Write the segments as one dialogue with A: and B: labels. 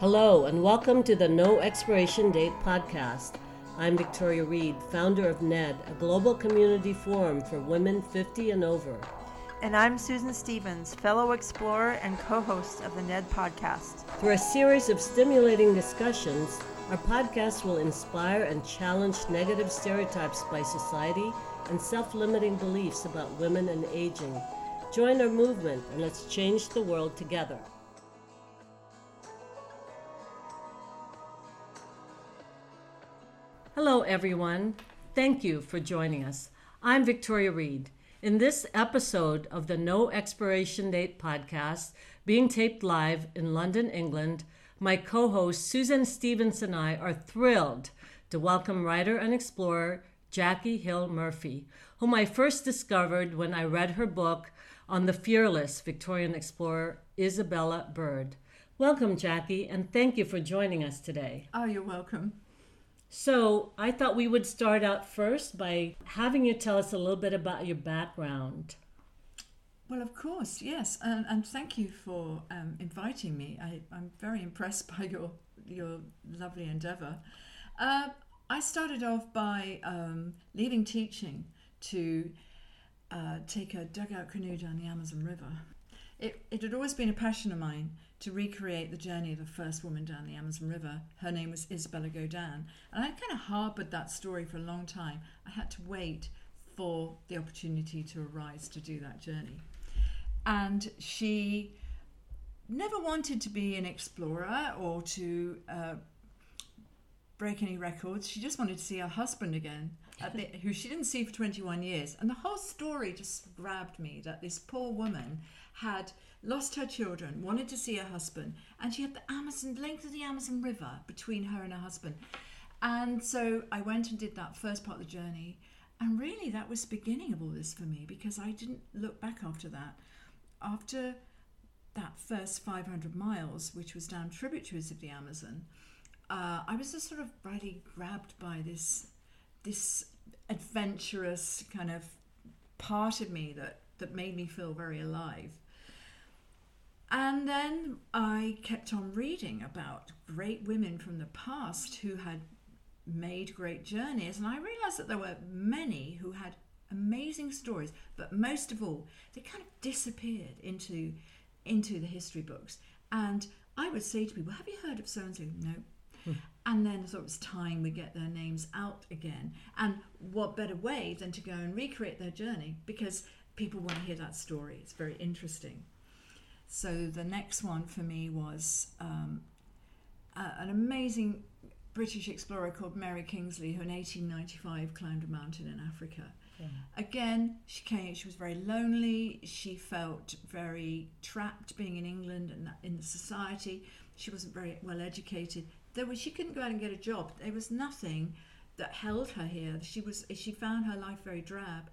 A: Hello, and welcome to the No Expiration Date podcast. I'm Victoria Reade, founder of NED, a global community forum for women 50 and over.
B: And I'm Susan Stevens, fellow explorer and co host of the NED podcast.
A: Through a series of stimulating discussions, our podcast will inspire and challenge negative stereotypes by society and self limiting beliefs about women and aging. Join our movement and let's change the world together. Hello, everyone. Thank you for joining us. I'm Victoria Reade. In this episode of the No Expiration Date podcast, being taped live in London, England, my co host Susan Stevens and I are thrilled to welcome writer and explorer Jacki Hill Murphy, whom I first discovered when I read her book on the fearless Victorian explorer Isabella Bird. Welcome, Jacki, and thank you for joining us today.
B: Oh, you're welcome.
A: So, I thought we would start out first by having you tell us a little bit about your background.
C: Well, of course, yes, and, and thank you for um, inviting me. I, I'm very impressed by your your lovely endeavour. Uh, I started off by um, leaving teaching to uh, take a dugout canoe down the Amazon River. It, it had always been a passion of mine to recreate the journey of the first woman down the Amazon River. Her name was Isabella Godin. And I kind of harbored that story for a long time. I had to wait for the opportunity to arise to do that journey. And she never wanted to be an explorer or to uh, break any records. She just wanted to see her husband again, the, who she didn't see for 21 years. And the whole story just grabbed me that this poor woman had lost her children, wanted to see her husband, and she had the Amazon length of the Amazon River between her and her husband. And so I went and did that first part of the journey. And really, that was the beginning of all this for me because I didn't look back after that. After that first 500 miles, which was down tributaries of the Amazon, uh, I was just sort of really grabbed by this this adventurous kind of part of me that that made me feel very alive. And then I kept on reading about great women from the past who had made great journeys, and I realized that there were many who had amazing stories, but most of all, they kind of disappeared into into the history books. And I would say to people, "Have you heard of so and so?" No. Hmm. And then I thought it was time we get their names out again. And what better way than to go and recreate their journey because people want to hear that story. It's very interesting. So the next one for me was um, an amazing British explorer called Mary Kingsley, who in 1895 climbed a mountain in Africa. Yeah. Again, she came. She was very lonely. She felt very trapped being in England and in the society. She wasn't very well educated. There was she couldn't go out and get a job. There was nothing that held her here. She was she found her life very drab.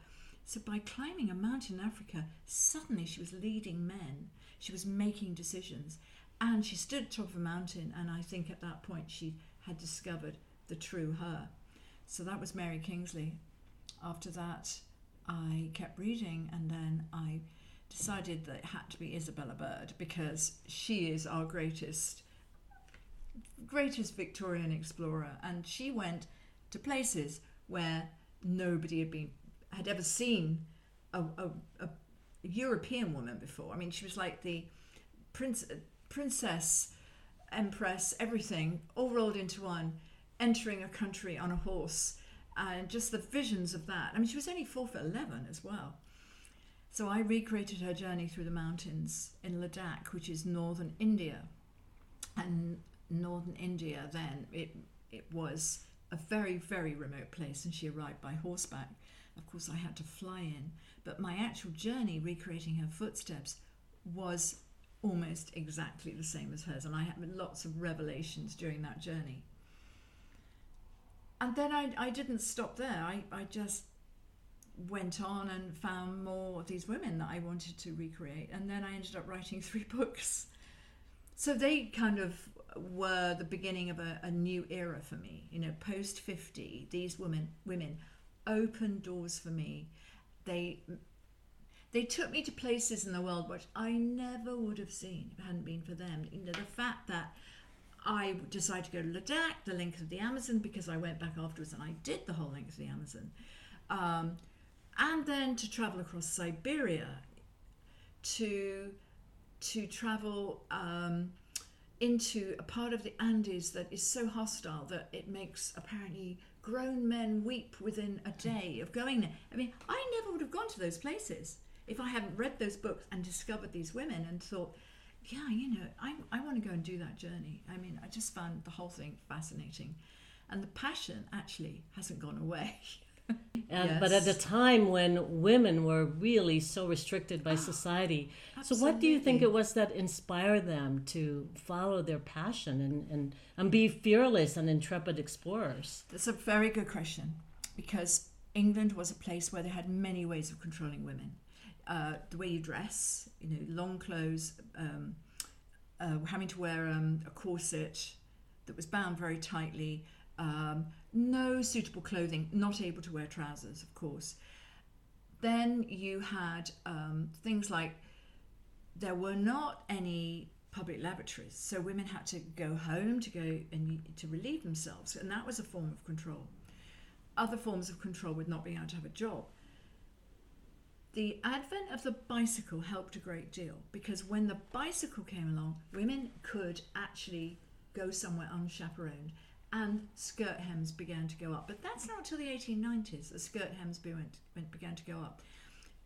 C: So by climbing a mountain in Africa, suddenly she was leading men. She was making decisions. And she stood at the top of a mountain, and I think at that point she had discovered the true her. So that was Mary Kingsley. After that, I kept reading, and then I decided that it had to be Isabella Bird because she is our greatest greatest Victorian explorer and she went to places where nobody had been had ever seen a, a, a European woman before. I mean, she was like the prince, princess, empress, everything all rolled into one, entering a country on a horse, and just the visions of that. I mean, she was only four foot eleven as well. So I recreated her journey through the mountains in Ladakh, which is northern India, and northern India then it it was a very very remote place, and she arrived by horseback of course, I had to fly in, but my actual journey recreating her footsteps was almost exactly the same as hers, and I had lots of revelations during that journey. And then I, I didn't stop there. I, I just went on and found more of these women that I wanted to recreate, and then I ended up writing three books. So they kind of were the beginning of a, a new era for me. You know, post 50, these women women opened doors for me. They they took me to places in the world which I never would have seen if it hadn't been for them. You know, the fact that I decided to go to Ladakh, the length of the Amazon, because I went back afterwards and I did the whole length of the Amazon. Um, and then to travel across Siberia, to to travel um, into a part of the Andes that is so hostile that it makes apparently grown men weep within a day of going there. I mean, I never would have gone to those places if I hadn't read those books and discovered these women and thought, yeah, you know, I, I want to go and do that journey. I mean, I just found the whole thing fascinating. And the passion actually hasn't gone away.
A: And, But at a time when women were really so restricted by society. So, what do you think it was that inspired them to follow their passion and, and, and be fearless and intrepid explorers?
C: That's a very good question because England was a place where they had many ways of controlling women. Uh, the way you dress, you know, long clothes, um, uh, having to wear um, a corset that was bound very tightly, um, no suitable clothing, not able to wear trousers, of course. Then you had um, things like there were not any public laboratories, so women had to go home to go and to relieve themselves, and that was a form of control. Other forms of control with not being able to have a job. The advent of the bicycle helped a great deal because when the bicycle came along, women could actually go somewhere unchaperoned and skirt hems began to go up. But that's not until the 1890s that skirt hems began to go up.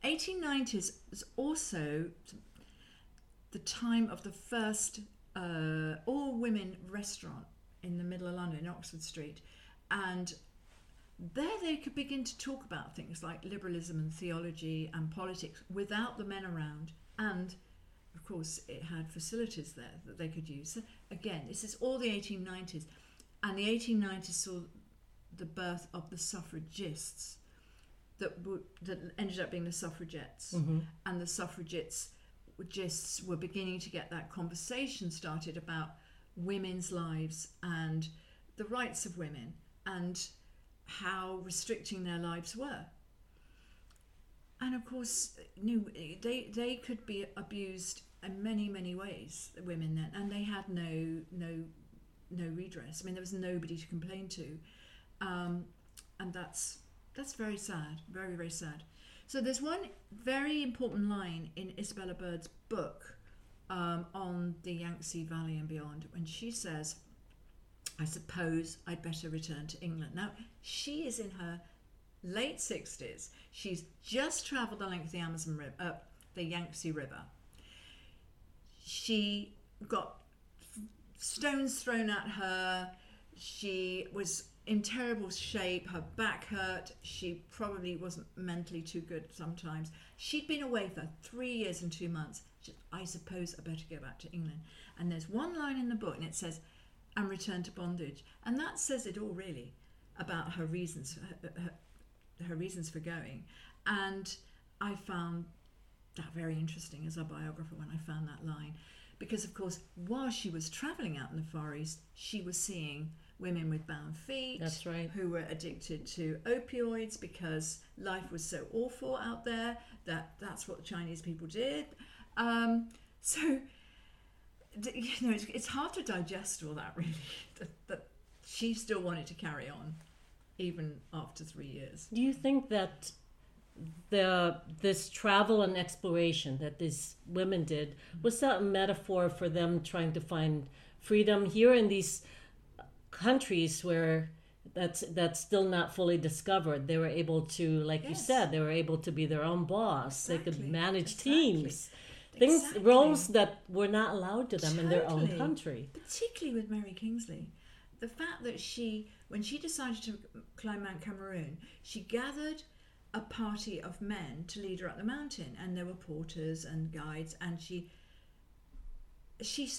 C: 1890s was also the time of the first uh, all women restaurant in the middle of London, in Oxford Street. And there they could begin to talk about things like liberalism and theology and politics without the men around. And of course, it had facilities there that they could use. So again, this is all the 1890s. And the 1890s saw the birth of the suffragists that, that ended up being the suffragettes. Mm-hmm. And the suffragettes just were beginning to get that conversation started about women's lives and the rights of women and how restricting their lives were. And of course, you they, they could be abused in many, many ways, the women then, and they had no no no redress. I mean, there was nobody to complain to, um, and that's that's very sad, very very sad. So there's one very important line in Isabella Bird's book um, on the Yangtze Valley and beyond when she says, "I suppose I'd better return to England." Now she is in her late 60s. She's just travelled the length of the Amazon River, uh, the Yangtze River. She got stones thrown at her. She was in terrible shape. Her back hurt. She probably wasn't mentally too good sometimes. She'd been away for three years and two months. She, I suppose I better go back to England. And there's one line in the book, and it says, "And return to bondage," and that says it all really about her reasons, her, her, her reasons for going. And I found that very interesting as a biographer when I found that line because of course while she was traveling out in the far east she was seeing women with bound feet
A: that's right.
C: who were addicted to opioids because life was so awful out there that that's what the chinese people did. Um, so you know it's, it's, hard to digest all that really that, that she still wanted to carry on even after three years.
A: Do you think that the this travel and exploration that these women did was that a metaphor for them trying to find freedom here in these countries where that's that's still not fully discovered they were able to like yes. you said they were able to be their own boss exactly. they could manage exactly. teams things exactly. roles that were not allowed to them totally. in their own country
C: particularly with mary kingsley the fact that she when she decided to climb mount cameroon she gathered a party of men to lead her up the mountain, and there were porters and guides, and she she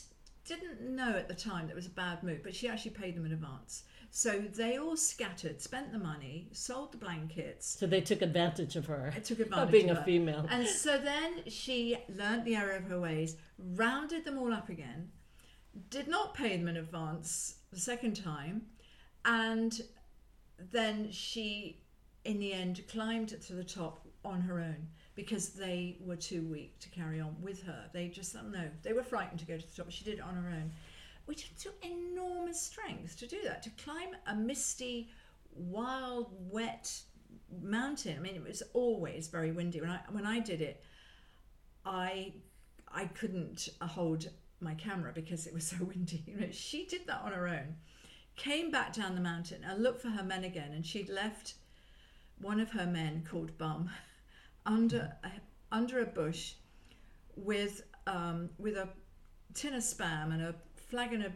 C: didn't know at the time that it was a bad move, but she actually paid them in advance. So they all scattered, spent the money, sold the blankets.
A: So they took advantage of her.
C: It took advantage
A: of being
C: of
A: a female.
C: And so then she learnt the error of her ways, rounded them all up again, did not pay them in advance the second time, and then she in the end climbed to the top on her own because they were too weak to carry on with her. They just no, they were frightened to go to the top. She did it on her own. which took enormous strength to do that, to climb a misty, wild, wet mountain. I mean, it was always very windy. When I when I did it, I I couldn't hold my camera because it was so windy. You know, she did that on her own. Came back down the mountain. I looked for her men again, and she'd left one of her men called Bum under a, under a bush with um, with a tin of spam and a flagon of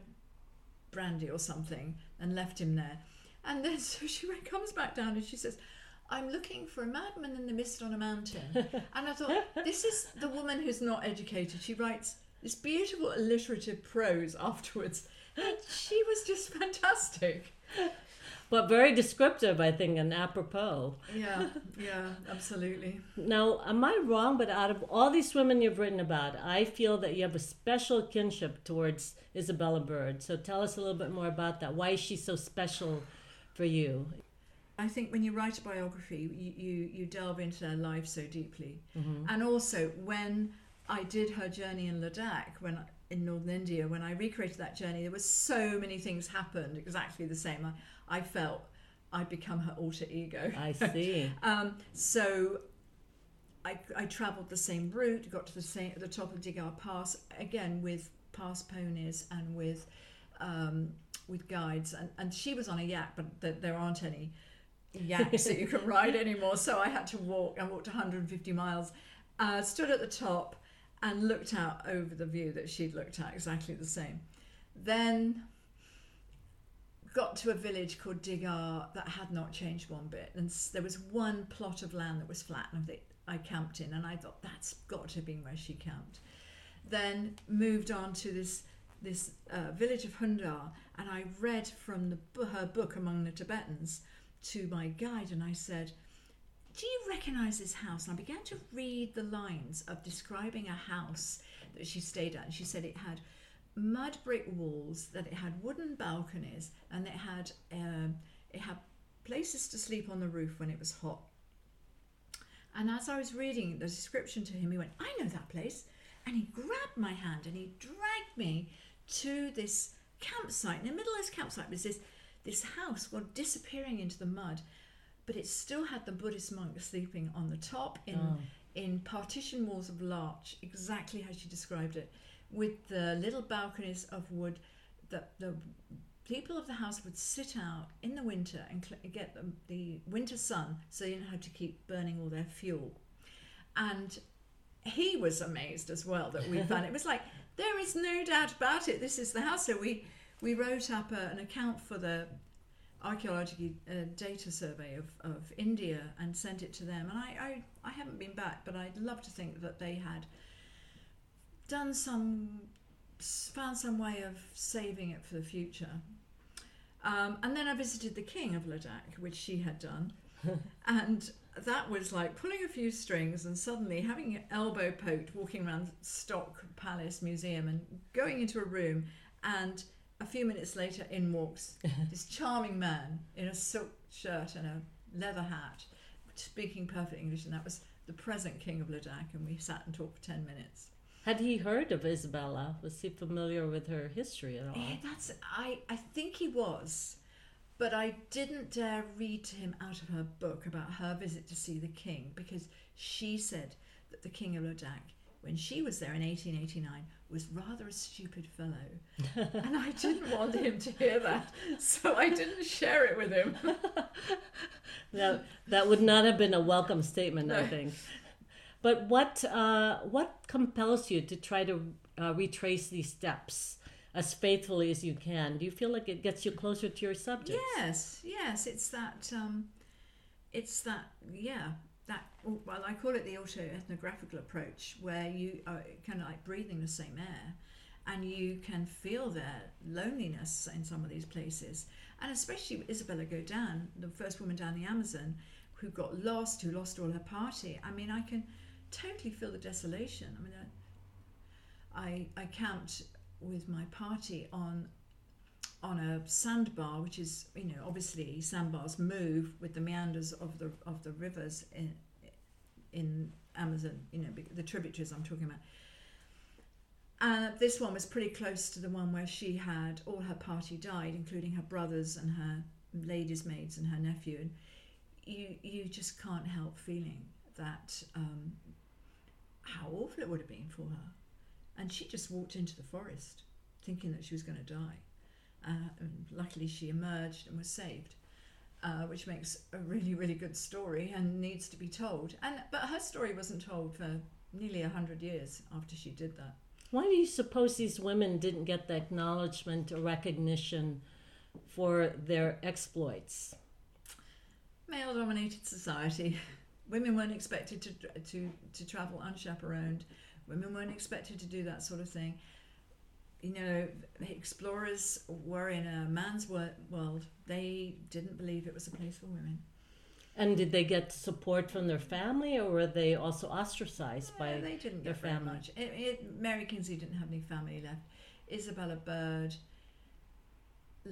C: brandy or something, and left him there. And then so she comes back down and she says, I'm looking for a madman in the mist on a mountain. and I thought, this is the woman who's not educated. She writes this beautiful alliterative prose afterwards. And she was just fantastic.
A: But very descriptive, I think, and apropos.
C: Yeah, yeah, absolutely.
A: Now, am I wrong? But out of all these women you've written about, I feel that you have a special kinship towards Isabella Bird. So tell us a little bit more about that. Why is she so special for you?
C: I think when you write a biography, you, you, you delve into their life so deeply. Mm-hmm. And also, when I did her journey in Ladakh, when in northern India, when I recreated that journey, there were so many things happened exactly the same. I, I felt I'd become her alter ego.
A: I see.
C: um, so I, I travelled the same route, got to the same at the top of Digar Pass again with pass ponies and with um, with guides, and, and she was on a yak, but th- there aren't any yaks that you can ride anymore. So I had to walk. I walked 150 miles, uh, stood at the top, and looked out over the view that she'd looked at, exactly the same. Then got to a village called Digar that had not changed one bit, and there was one plot of land that was flat, and I camped in, and I thought that's got to have been where she camped. Then moved on to this this uh, village of Hundar, and I read from the, her book Among the Tibetans to my guide and I said, Do you recognize this house? And I began to read the lines of describing a house that she stayed at. And she said it had mud brick walls, that it had wooden balconies, and it had um, it had places to sleep on the roof when it was hot. And as I was reading the description to him, he went, I know that place. And he grabbed my hand and he dragged me to this campsite. In the middle of this campsite was this this house was disappearing into the mud, but it still had the Buddhist monk sleeping on the top in oh. in partition walls of larch, exactly how she described it, with the little balconies of wood that the people of the house would sit out in the winter and cl- get the, the winter sun so they didn't have to keep burning all their fuel. And he was amazed as well that we found it. it was like there is no doubt about it. This is the house. So we we wrote up a, an account for the archaeological uh, data survey of, of India and sent it to them. And I, I, I haven't been back, but I'd love to think that they had done some, found some way of saving it for the future. Um, and then I visited the king of Ladakh, which she had done. and that was like pulling a few strings and suddenly having your elbow poked, walking around Stok Palace Museum and going into a room and a few minutes later, in walks this charming man in a silk shirt and a leather hat, speaking perfect English, and that was the present King of Ladakh, and we sat and talked for 10 minutes.
A: Had he heard of Isabella? Was he familiar with her history at all?
C: Yeah, that's I, I think he was, but I didn't dare read to him out of her book about her visit to see the king because she said that the King of Ladakh, when she was there in 1889, was rather a stupid fellow. and I didn't want him to hear that, so I didn't share it with him.
A: that, that would not have been a welcome statement, no. I think. But what, uh, what compels you to try to uh, retrace these steps? as faithfully as you can. Do you feel like it gets you closer to your subject?
C: Yes, yes. It's that. Um, it's that. Yeah, that well i call it the auto-ethnographical approach where you are kind of like breathing the same air and you can feel their loneliness in some of these places and especially isabella godin the first woman down the amazon who got lost who lost all her party i mean i can totally feel the desolation i mean i i camped with my party on on a sandbar, which is you know obviously sandbars move with the meanders of the of the rivers in in Amazon, you know the tributaries I'm talking about. Uh, this one was pretty close to the one where she had all her party died, including her brothers and her ladies' maids and her nephew. And you you just can't help feeling that um, how awful it would have been for her. And she just walked into the forest thinking that she was going to die. Uh, and luckily, she emerged and was saved. Uh, which makes a really, really good story and needs to be told. And but her story wasn't told for nearly a hundred years after she did that.
A: Why do you suppose these women didn't get the acknowledgement or recognition for their exploits?
C: Male dominated society. Women weren't expected to, to, to travel unchaperoned. Women weren't expected to do that sort of thing. You know, explorers were in a man's world. They didn't believe it was a place for women.
A: And did they get support from their family, or were they also ostracized by No,
C: they didn't
A: their
C: get
A: family?
C: very much. It, it, Mary Kingsley didn't have any family left. Isabella Bird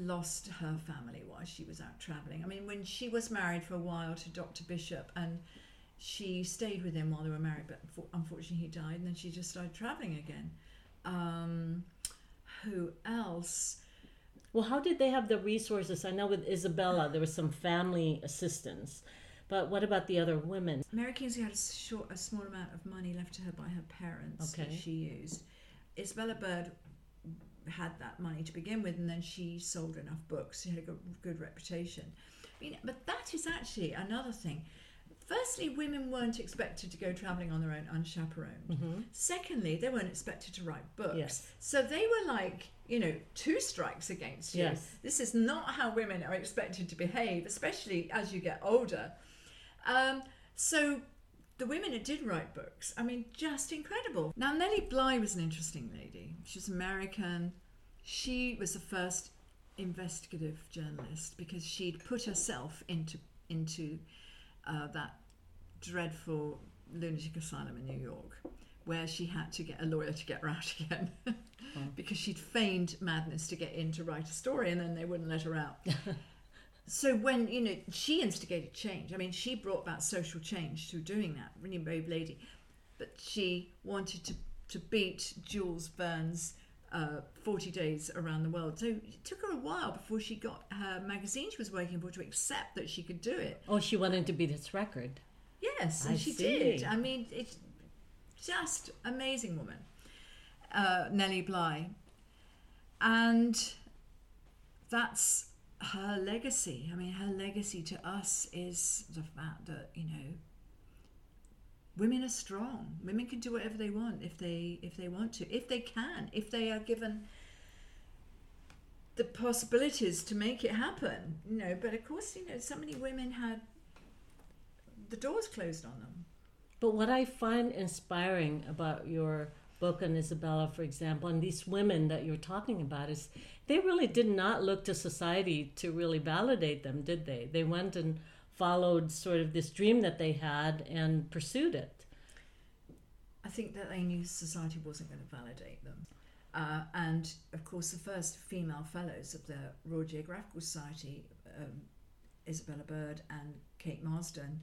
C: lost her family while she was out traveling. I mean, when she was married for a while to Dr. Bishop, and she stayed with him while they were married, but unfortunately he died, and then she just started traveling again. Um, who else?
A: Well, how did they have the resources? I know with Isabella there was some family assistance, but what about the other women?
C: Mary Kingsley had a short, a small amount of money left to her by her parents
A: Okay.
C: that she used. Isabella Bird had that money to begin with, and then she sold enough books. She had a good, good reputation. I mean, but that is actually another thing. Firstly, women weren't expected to go travelling on their own unchaperoned. Secondly, they weren't expected to write books.
A: Mm-hmm. Yes.
C: So they were like, you know, two strikes against you.
A: Yes.
C: This is not how women are expected to behave, especially as you get older. Um, so the women who did write books, I mean, just incredible. Now, Nellie Bly was an interesting lady. She's American. She was the first investigative journalist because she'd put herself into into uh, that dreadful lunatic asylum in New York, where she had to get a lawyer to get her out again because she'd feigned madness to get in to write a story, and then they wouldn't let her out. so when you know she instigated change, I mean, she brought about social change through doing that. Really brave lady, but she wanted to to beat Jules Verne's. Uh, 40 days around the world. So it took her a while before she got her magazine she was working for to accept that she could do it.
A: Oh, she wanted to beat its record.
C: Yes,
A: I
C: and she
A: see.
C: did. I mean, it's just amazing woman, uh, Nellie Bly, and that's her legacy. I mean, her legacy to us is the fact that you know women are strong. Women can do whatever they want if they if they want to, if they can, if they are given the possibilities to make it happen. You know, but of course, you know, so many women had the doors closed on them.
A: But what I find inspiring about your book on Isabella, for example, and these women that you're talking about is they really did not look to society to really validate them, did they? They went and followed sort of this dream that they had and pursued it.
C: I think that they knew society wasn't going to validate them. Uh, and of course, the first female fellows of the Royal Geographical Society, um, Isabella Bird and Kate Marsden,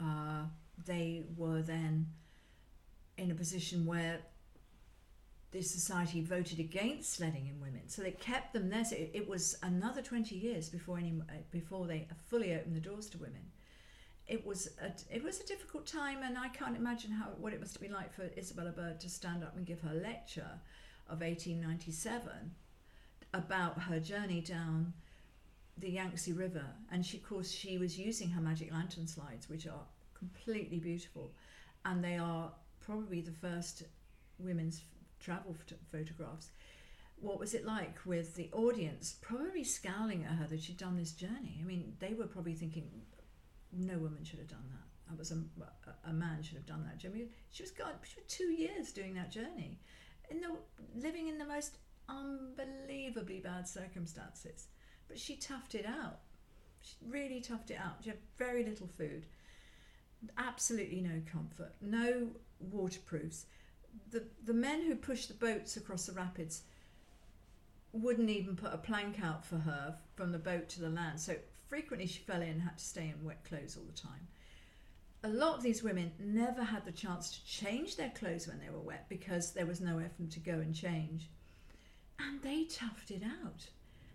C: uh, they were then in a position where the society voted against letting in women, so they kept them there. So it, it was another twenty years before any uh, before they fully opened the doors to women. It was a, it was a difficult time, and I can't imagine how what it must have been like for Isabella Bird to stand up and give her lecture of 1897 about her journey down the Yangtze River, and she, of course, she was using her magic lantern slides, which are completely beautiful, and they are probably the first women's travel ph- photographs. What was it like with the audience probably scowling at her that she'd done this journey? I mean, they were probably thinking, no woman should have done that. That was a, a man should have done that journey. She was gone. She was two years doing that journey, in the living in the most unbelievably bad circumstances. But she toughed it out. She really toughed it out. She had very little food, absolutely no comfort, no waterproofs. The the men who pushed the boats across the rapids wouldn't even put a plank out for her from the boat to the land. So frequently she fell in and had to stay in wet clothes all the time. a lot of these women never had the chance to change their clothes when they were wet because there was nowhere for them to go and change. And they toughed it out.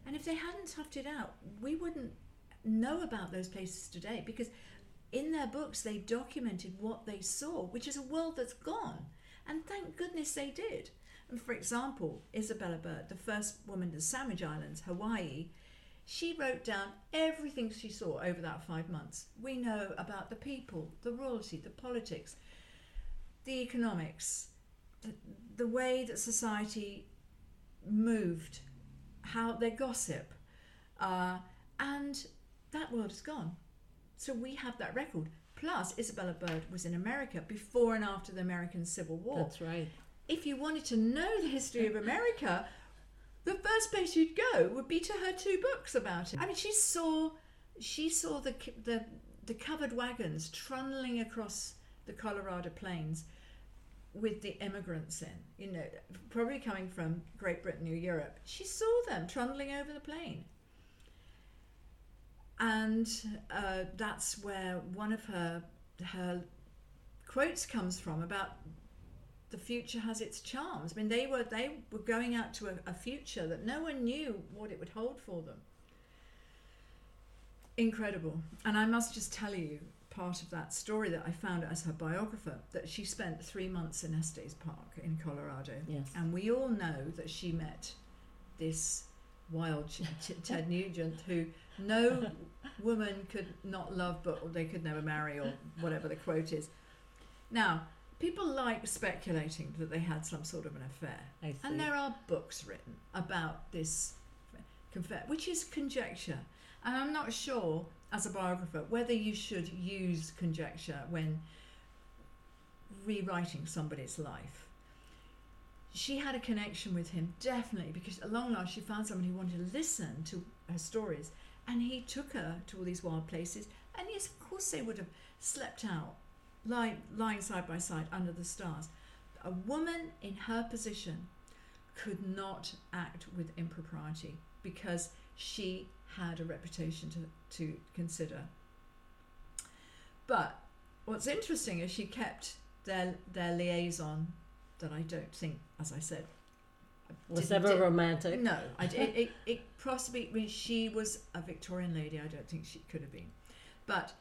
C: And if they hadn't toughed it out, we wouldn't know about those places today because in their books they documented what they saw, which is a world that's gone. And thank goodness they did. And for example, Isabella Bird, the first woman to Sandwich Islands, Hawaii, she wrote down everything she saw over that five months. We know about the people, the royalty, the politics, the economics, the, the way that society moved, how they gossip, uh, and that world is gone. So we have that record. Plus, Isabella Bird was in America before and after the American Civil War.
A: That's right.
C: If you wanted to know the history of America, the first place you'd go would be to her two books about it. I mean, she saw she saw the the the covered wagons trundling across the Colorado plains with the immigrants in, you know, probably coming from Great Britain or Europe. She saw them trundling over the plain. And uh, that's where one of her her quotes comes from about the future has its charms. I mean, they were they were going out to a, a future that no one knew what it would hold for them. Incredible, and I must just tell you part of that story that I found as her biographer that she spent three months in Estes Park in Colorado,
A: Yes.
C: and we all know that she met this wild Ch- Ch- Ted Nugent who no woman could not love, but they could never marry, or whatever the quote is. Now, people like speculating that they had some sort of an affair, and there are books written about this affair, which is conjecture. And I'm not sure, as a biographer, whether you should use conjecture when rewriting somebody's life. She had a connection with him, definitely, because at long last she found someone who wanted to listen to her stories, and he took her to all these wild places. And yes, of course, they would have slept out, lying, lying side by side under the stars. A woman in her position could not act with impropriety because she had a reputation to, to consider. But what's interesting is she kept their their liaison that I don't think, as I said,
A: Was ever
C: did-
A: romantic?
C: no, I, it, it, it possibly, I mean, she was a Victorian lady. I don't think she could have been. But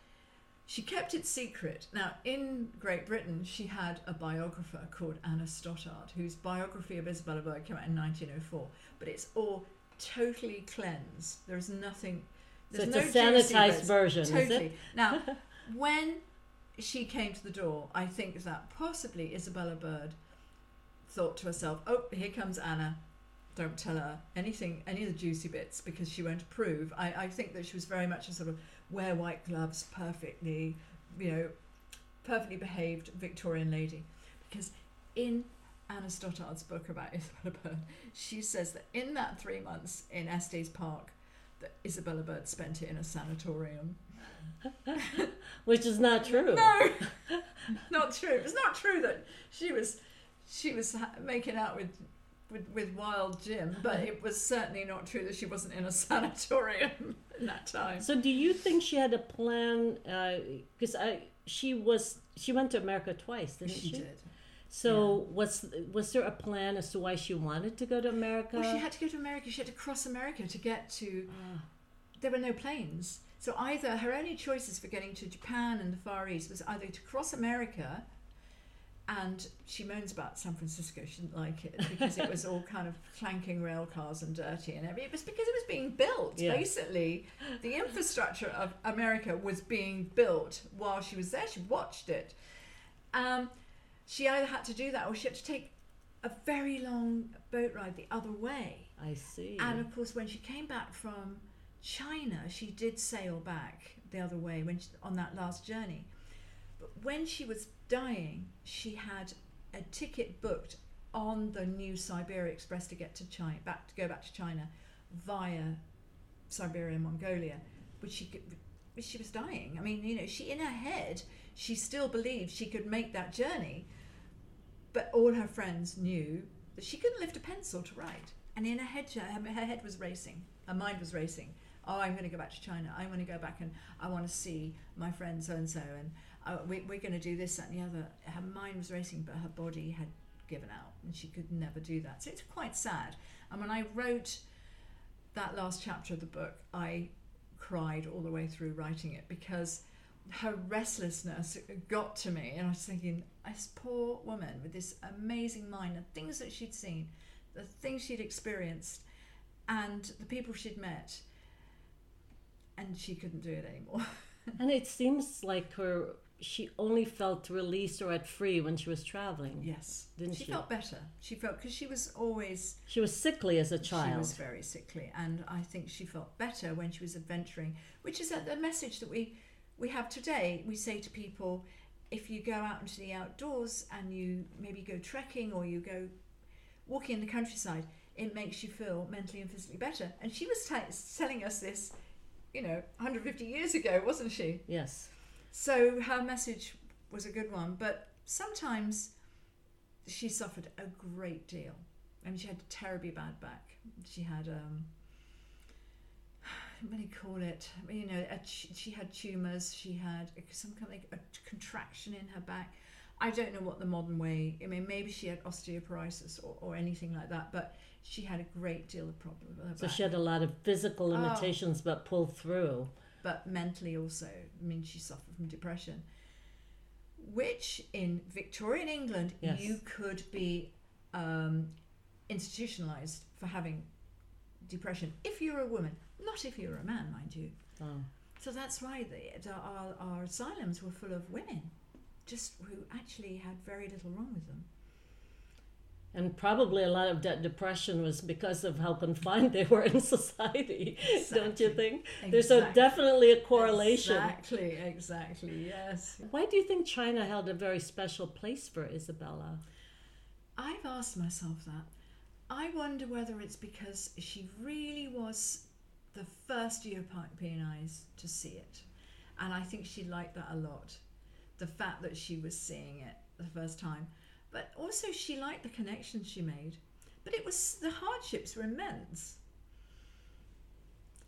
C: she kept it secret. Now, in Great Britain, she had a biographer called Anna Stoddart, whose biography of Isabella Bird came out in 1904. But it's all totally cleansed. There's nothing.
A: So
C: There's
A: it's
C: no
A: a sanitized version, is
C: Totally.
A: it?
C: Now, when she came to the door, I think that possibly Isabella Bird thought to herself, "Oh, here comes Anna. Don't tell her anything, any of the juicy bits, because she won't approve." I, I think that she was very much a sort of wear white gloves, perfectly, you know, perfectly behaved Victorian lady, because in Anna Stoddart's book about Isabella Bird, she says that in that three months in Estes Park, that Isabella Bird spent it in a sanatorium.
A: Which is not true.
C: No, not true. It's not true that she was she was ha- making out with, with with Wild Jim, but uh-huh. it was certainly not true that she wasn't in a sanatorium in that time.
A: So do you think she had a plan? Uh, because I she was she went to America twice, didn't she?
C: She did.
A: So was was there a plan as to why she wanted to go to America?
C: Well, she had to go to America. She had to cross America to get to. Ah. There were no planes, so either her only choices for getting to Japan and the Far East was either to cross America, and she moans about San Francisco. She didn't like it because it was all kind of clanking rail cars and dirty and everything. It was because it was being built.
A: Yeah.
C: Basically, the infrastructure of America was being built while she was there. She watched it. Um, she either had to do that or she had to take a very long boat ride the other way.
A: I see.
C: And of course, when she came back from China, she did sail back the other way when she, on that last journey. But when she was dying, she had a ticket booked on the new Siberia Express to get to China, back to go back to China, via Siberia and Mongolia, which she could. but She was dying. I mean, you know, she in her head, she still believed she could make that journey, but all her friends knew that she couldn't lift a pencil to write. And in her head, her, her head was racing, her mind was racing. oh, I'm going to go back to China. I want to go back and I want to see my friend so and so, and uh, we, we're going to do this, that, and the other. Her mind was racing, but her body had given out, and she could never do that. So it's quite sad. And when I wrote that last chapter of the book, I cried all the way through writing it because her restlessness got to me, and I was thinking, this poor woman with this amazing mind, the things that she'd seen, the things she'd experienced, and the people she'd met, and she couldn't do it anymore.
A: and it seems like her she only felt released or at free when she was traveling.
C: Yes,
A: didn't
C: she?
A: she?
C: felt better. She felt because she was always
A: she was sickly as a child.
C: She was very sickly, and I think she felt better when she was adventuring, which is a, a message that we we have today. We say to people, if you go out into the outdoors and you maybe go trekking or you go walking in the countryside, it makes you feel mentally and physically better. And she was t- telling us this, you know, 150 years ago, wasn't she?
A: Yes.
C: So her message was a good one, but sometimes she suffered a great deal. I mean, she had a terribly bad back. She had, um, what do you call it? You know, a, she had tumours. She had some kind of like a contraction in her back. I don't know what the modern way. I mean, maybe she had osteoporosis or, or anything like that, but she had a great deal of problems with her
A: So
C: back.
A: she had a lot of physical
C: Oh.
A: limitations, but pulled through.
C: But mentally also. I mean, she suffered from depression, which in Victorian England
A: Yes.
C: you could be um, institutionalized for having depression if you're a woman, not if you're a man, mind you.
A: Oh.
C: So that's why the, the, our, our asylums were full of women, just who actually had very little wrong with them.
A: And probably a lot of that depression was because of how confined they were in society, don't you
C: Exactly.
A: think? There's a definitely a correlation.
C: Exactly, exactly, yes.
A: Why do you think China held a very special place for Isabella?
C: I've asked myself that. I wonder whether it's because she really was the first European eyes to see it. And I think she liked that a lot. The fact that she was seeing it the first time. But also, she liked the connections she made. But it was the hardships were immense.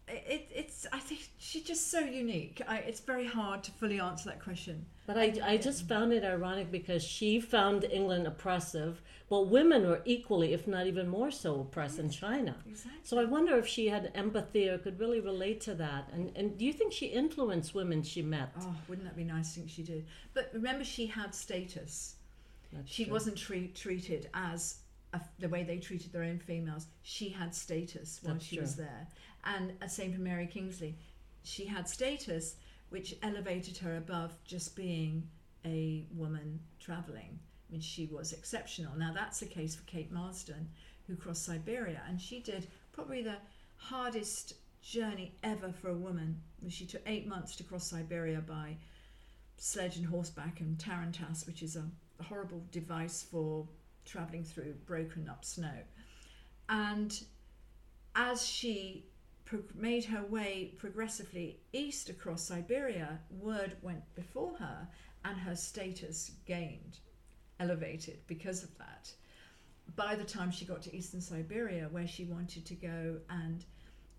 C: It, it, it's I think she's just so unique. I, it's very hard to fully answer that question.
A: But I, I just found it ironic because she found England oppressive, but women were equally, if not even more so, oppressed in China.
C: Exactly.
A: So I wonder if she had empathy or could really relate to that. And, and do you think she influenced women she met?
C: Oh, wouldn't that be nice? I think she did. But remember, she had status.
A: That's
C: she
A: true.
C: wasn't treat, treated as a, the way they treated their own females. She had status while
A: That's
C: she was there. And uh, same for Mary Kingsley. She had status which elevated her above just being a woman travelling. I mean, she was exceptional. Now, that's the case for Kate Marsden, who crossed Siberia, and she did probably the hardest journey ever for a woman. She took eight months to cross Siberia by sledge and horseback and tarantass, which is a horrible device for travelling through broken up snow. And as she made her way progressively east across Siberia, word went before her, and her status gained, elevated because of that. By the time she got to eastern Siberia, where she wanted to go and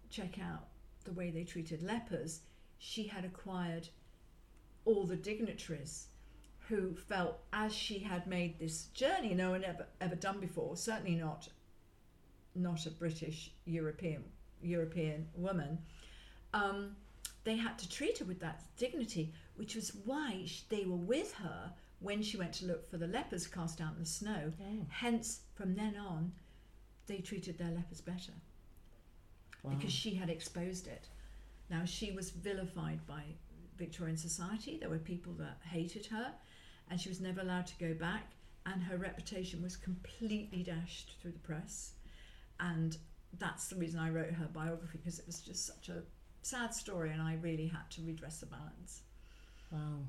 C: check out the way they treated lepers, she had acquired all the dignitaries who felt as she had made this journey no one ever ever done before certainly not not a british european european woman um, they had to treat her with that dignity which was why sh- they were with her when she went to look for the lepers cast out in the snow
A: Oh.
C: hence from then on they treated their lepers better
A: Wow.
C: because she had exposed it. Now she was vilified by Victorian society. There were people that hated her, and she was never allowed to go back. And her reputation was completely dashed through the press. And that's the reason I wrote her biography because it was just such a sad story, and I really had to redress the balance.
A: Wow.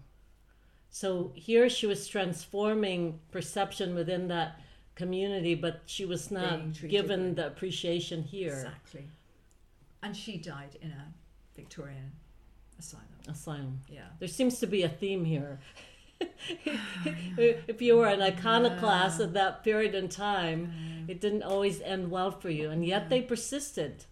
A: So here she was transforming perception within that community, but she was not given the appreciation here.
C: Exactly. And she died in a Victorian asylum.
A: Asylum.
C: Yeah.
A: There seems to be a theme here. if you were an iconoclast at that period in time, it didn't always end well for you, and yet they persisted.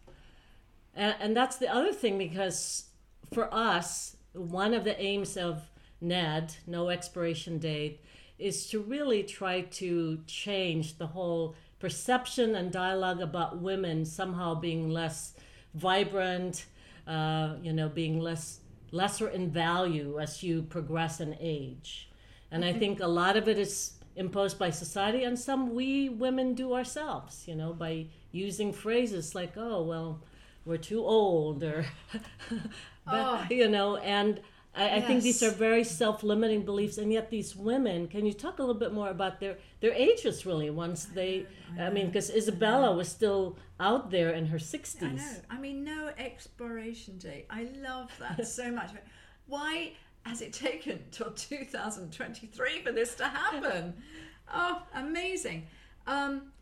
A: And, and that's the other thing because for us, one of the aims of NED, no expiration date, is to really try to change the whole perception and dialogue about women somehow being less vibrant, uh, you know, being less lesser in value as you progress in age. And I think a lot of it is imposed by society, and some we women do ourselves, you know, by using phrases like, oh, well, we're too old, or, but,
C: Oh.
A: you know, and I, I think these are very self-limiting beliefs, and yet these women. Can you talk a little bit more about their their ages, really? Once they, I, mean, because Isabella was still out there in her sixties.
C: I know. I mean, no expiration date. I love that so much. Why has it taken till 2023 for this to happen? Oh, amazing. Um,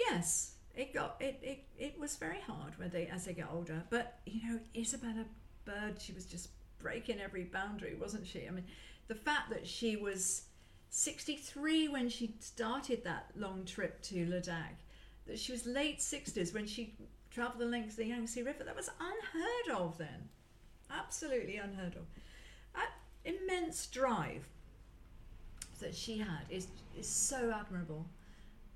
C: yes, it got it, it. It was very hard when they as they get older. But you know, Isabella Bird, she was just breaking every boundary, wasn't she? I mean, the fact that she was 63 when she started that long trip to Ladakh, that she was late 60s when she traveled the length of the Yangtze River, that was unheard of then. Absolutely unheard of. That immense drive that she had is is so admirable.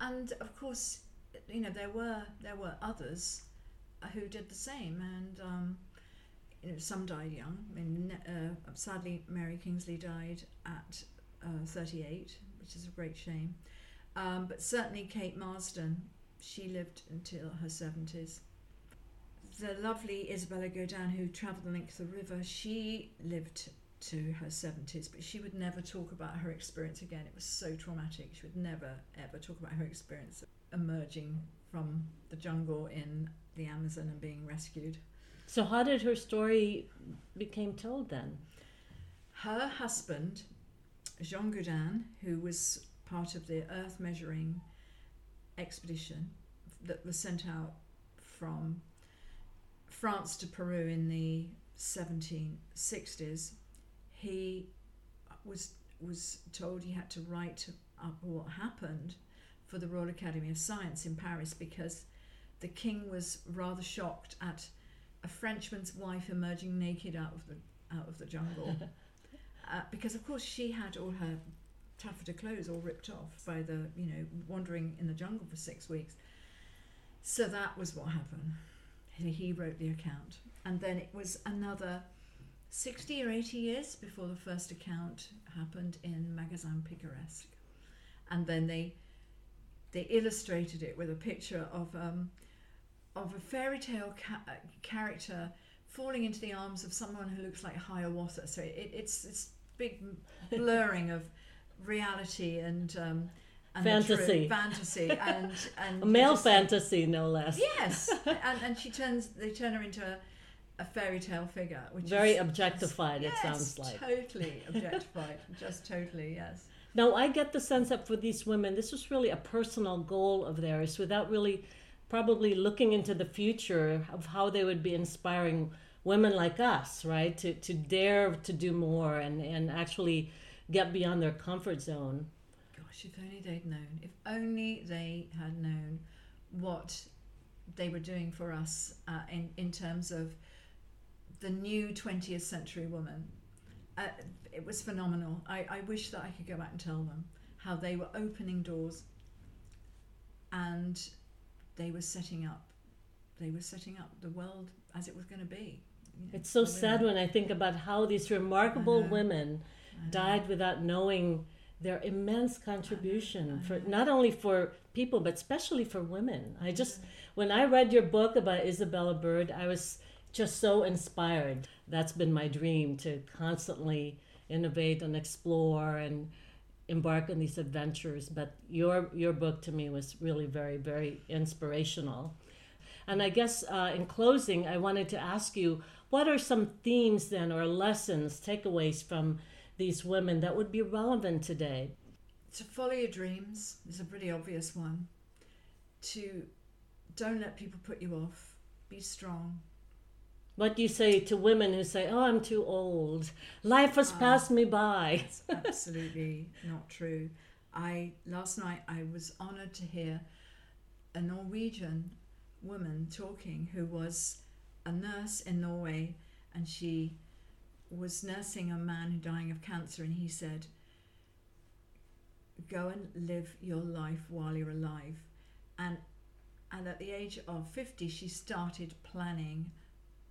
C: And of course, you know, there were there were others who did the same and um, you know, some died young. I mean, uh, sadly, Mary Kingsley died at uh, 38, which is a great shame. Um, but certainly, Kate Marsden, she lived until her 70s. The lovely Isabella Godin, who travelled the length of the river, she lived to her 70s, but she would never talk about her experience again. It was so traumatic. She would never, ever talk about her experience of emerging from the jungle in the Amazon and being rescued.
A: So how did her story became told then?
C: her husband, Jean Godin, who was part of the earth measuring expedition that was sent out from France to Peru in the 1760s, he was was told he had to write up what happened for the Royal Academy of Science in Paris because the king was rather shocked at a Frenchman's wife emerging naked out of the out of the jungle. Uh, because of course she had all her taffeta clothes all ripped off by the you know wandering in the jungle for six weeks. So that was what happened. He, wrote the account. And then it was another 60 or 80 years before the first account happened in Magasin Pittoresque. And then they they illustrated it with a picture of um, of a fairy tale ca- uh, character falling into the arms of someone who looks like Hiawatha. So it, it's this big blurring of reality and um, and
A: Fantasy.
C: fantasy, and and
A: A male
C: just-
A: fantasy, no less.
C: Yes, and and she turns they turn her into a, a fairy tale figure, which
A: Very
C: is
A: objectified, it
C: yes,
A: sounds like.
C: totally objectified, just totally yes.
A: Now, I get the sense that for these women, this was really a personal goal of theirs without really probably looking into the future of how they would be inspiring women like us, right? To, to dare to do more and, and actually get beyond their comfort zone.
C: Gosh, if only they'd known. If only they had known what they were doing for us uh, in in terms of the new 20th century woman. Uh, it was phenomenal. I, I wish that I could go back and tell them how they were opening doors and they were setting up they were setting up the world as it was going to be. you know,
A: It's so sad
C: women.
A: when I think about how these remarkable women died without knowing their immense contribution
C: I
A: for
C: know.
A: not only for people but especially for women. I just when I read your book about Isabella Bird, I was just so inspired. That's been my dream to constantly innovate and explore and embark on these adventures. But your your book to me was really very very inspirational. And I guess uh, in closing, I wanted to ask you what are some themes then or lessons, takeaways from these women that would be relevant today?
C: to follow your dreams is a pretty obvious one. To don't let people put you off. Be strong.
A: What do you say to women who say, Oh, I'm too old? Life has
C: Ah.
A: passed me by.
C: It's absolutely not true. I last night I was honoured to hear a Norwegian woman talking who was a nurse in Norway, and she was nursing a man who dying of cancer, and he said, "Go and live your life while you're alive," and and at the age of 50 she started planning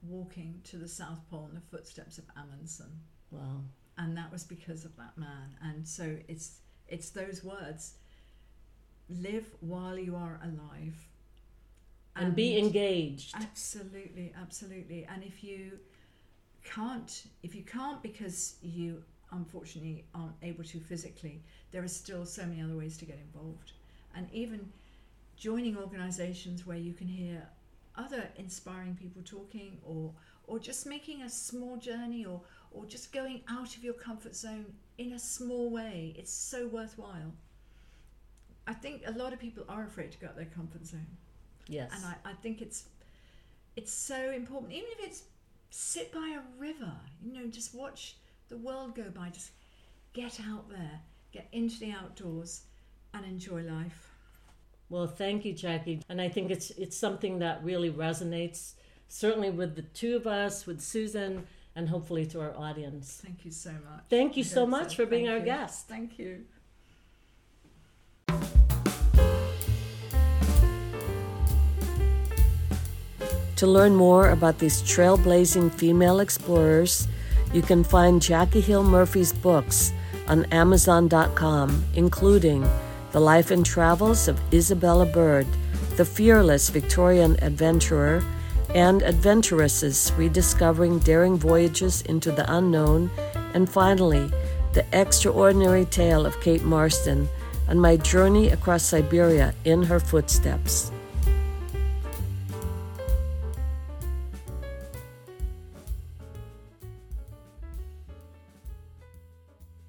C: walking to the south pole in the footsteps of amundsen.
A: Wow.
C: and that was because of that man. And so it's it's those words live while you are alive.
A: And, be engaged.
C: absolutely absolutely. And if you can't if you can't because you unfortunately aren't able to physically there are still so many other ways to get involved. And even joining organizations where you can hear other inspiring people talking or or just making a small journey or or just going out of your comfort zone in a small way. It's so worthwhile. I think a lot of people are afraid to go out their comfort zone.
A: Yes.
C: and I, I think it's it's so important. Even if it's sit by a river you know just watch the world go by. Just get out there get into the outdoors and enjoy life
A: Well, thank you, Jacki. And I think it's it's something that really resonates, certainly with the two of us, with Susan, and hopefully to our audience.
C: thank you so much
A: Thank you
C: I
A: so
C: hope
A: much for being
C: Thank
A: our
C: you.
A: guest.
C: thank you
A: To learn more about these trailblazing female explorers, you can find Jacki Hill Murphy's books on Amazon.com, including The Life and Travels of Isabella Bird, The Fearless Victorian Adventurer, and Adventuresses Rediscovering Daring Voyages into the Unknown, and finally, The Extraordinary Tale of Kate Marsden and my journey across Siberia in her footsteps.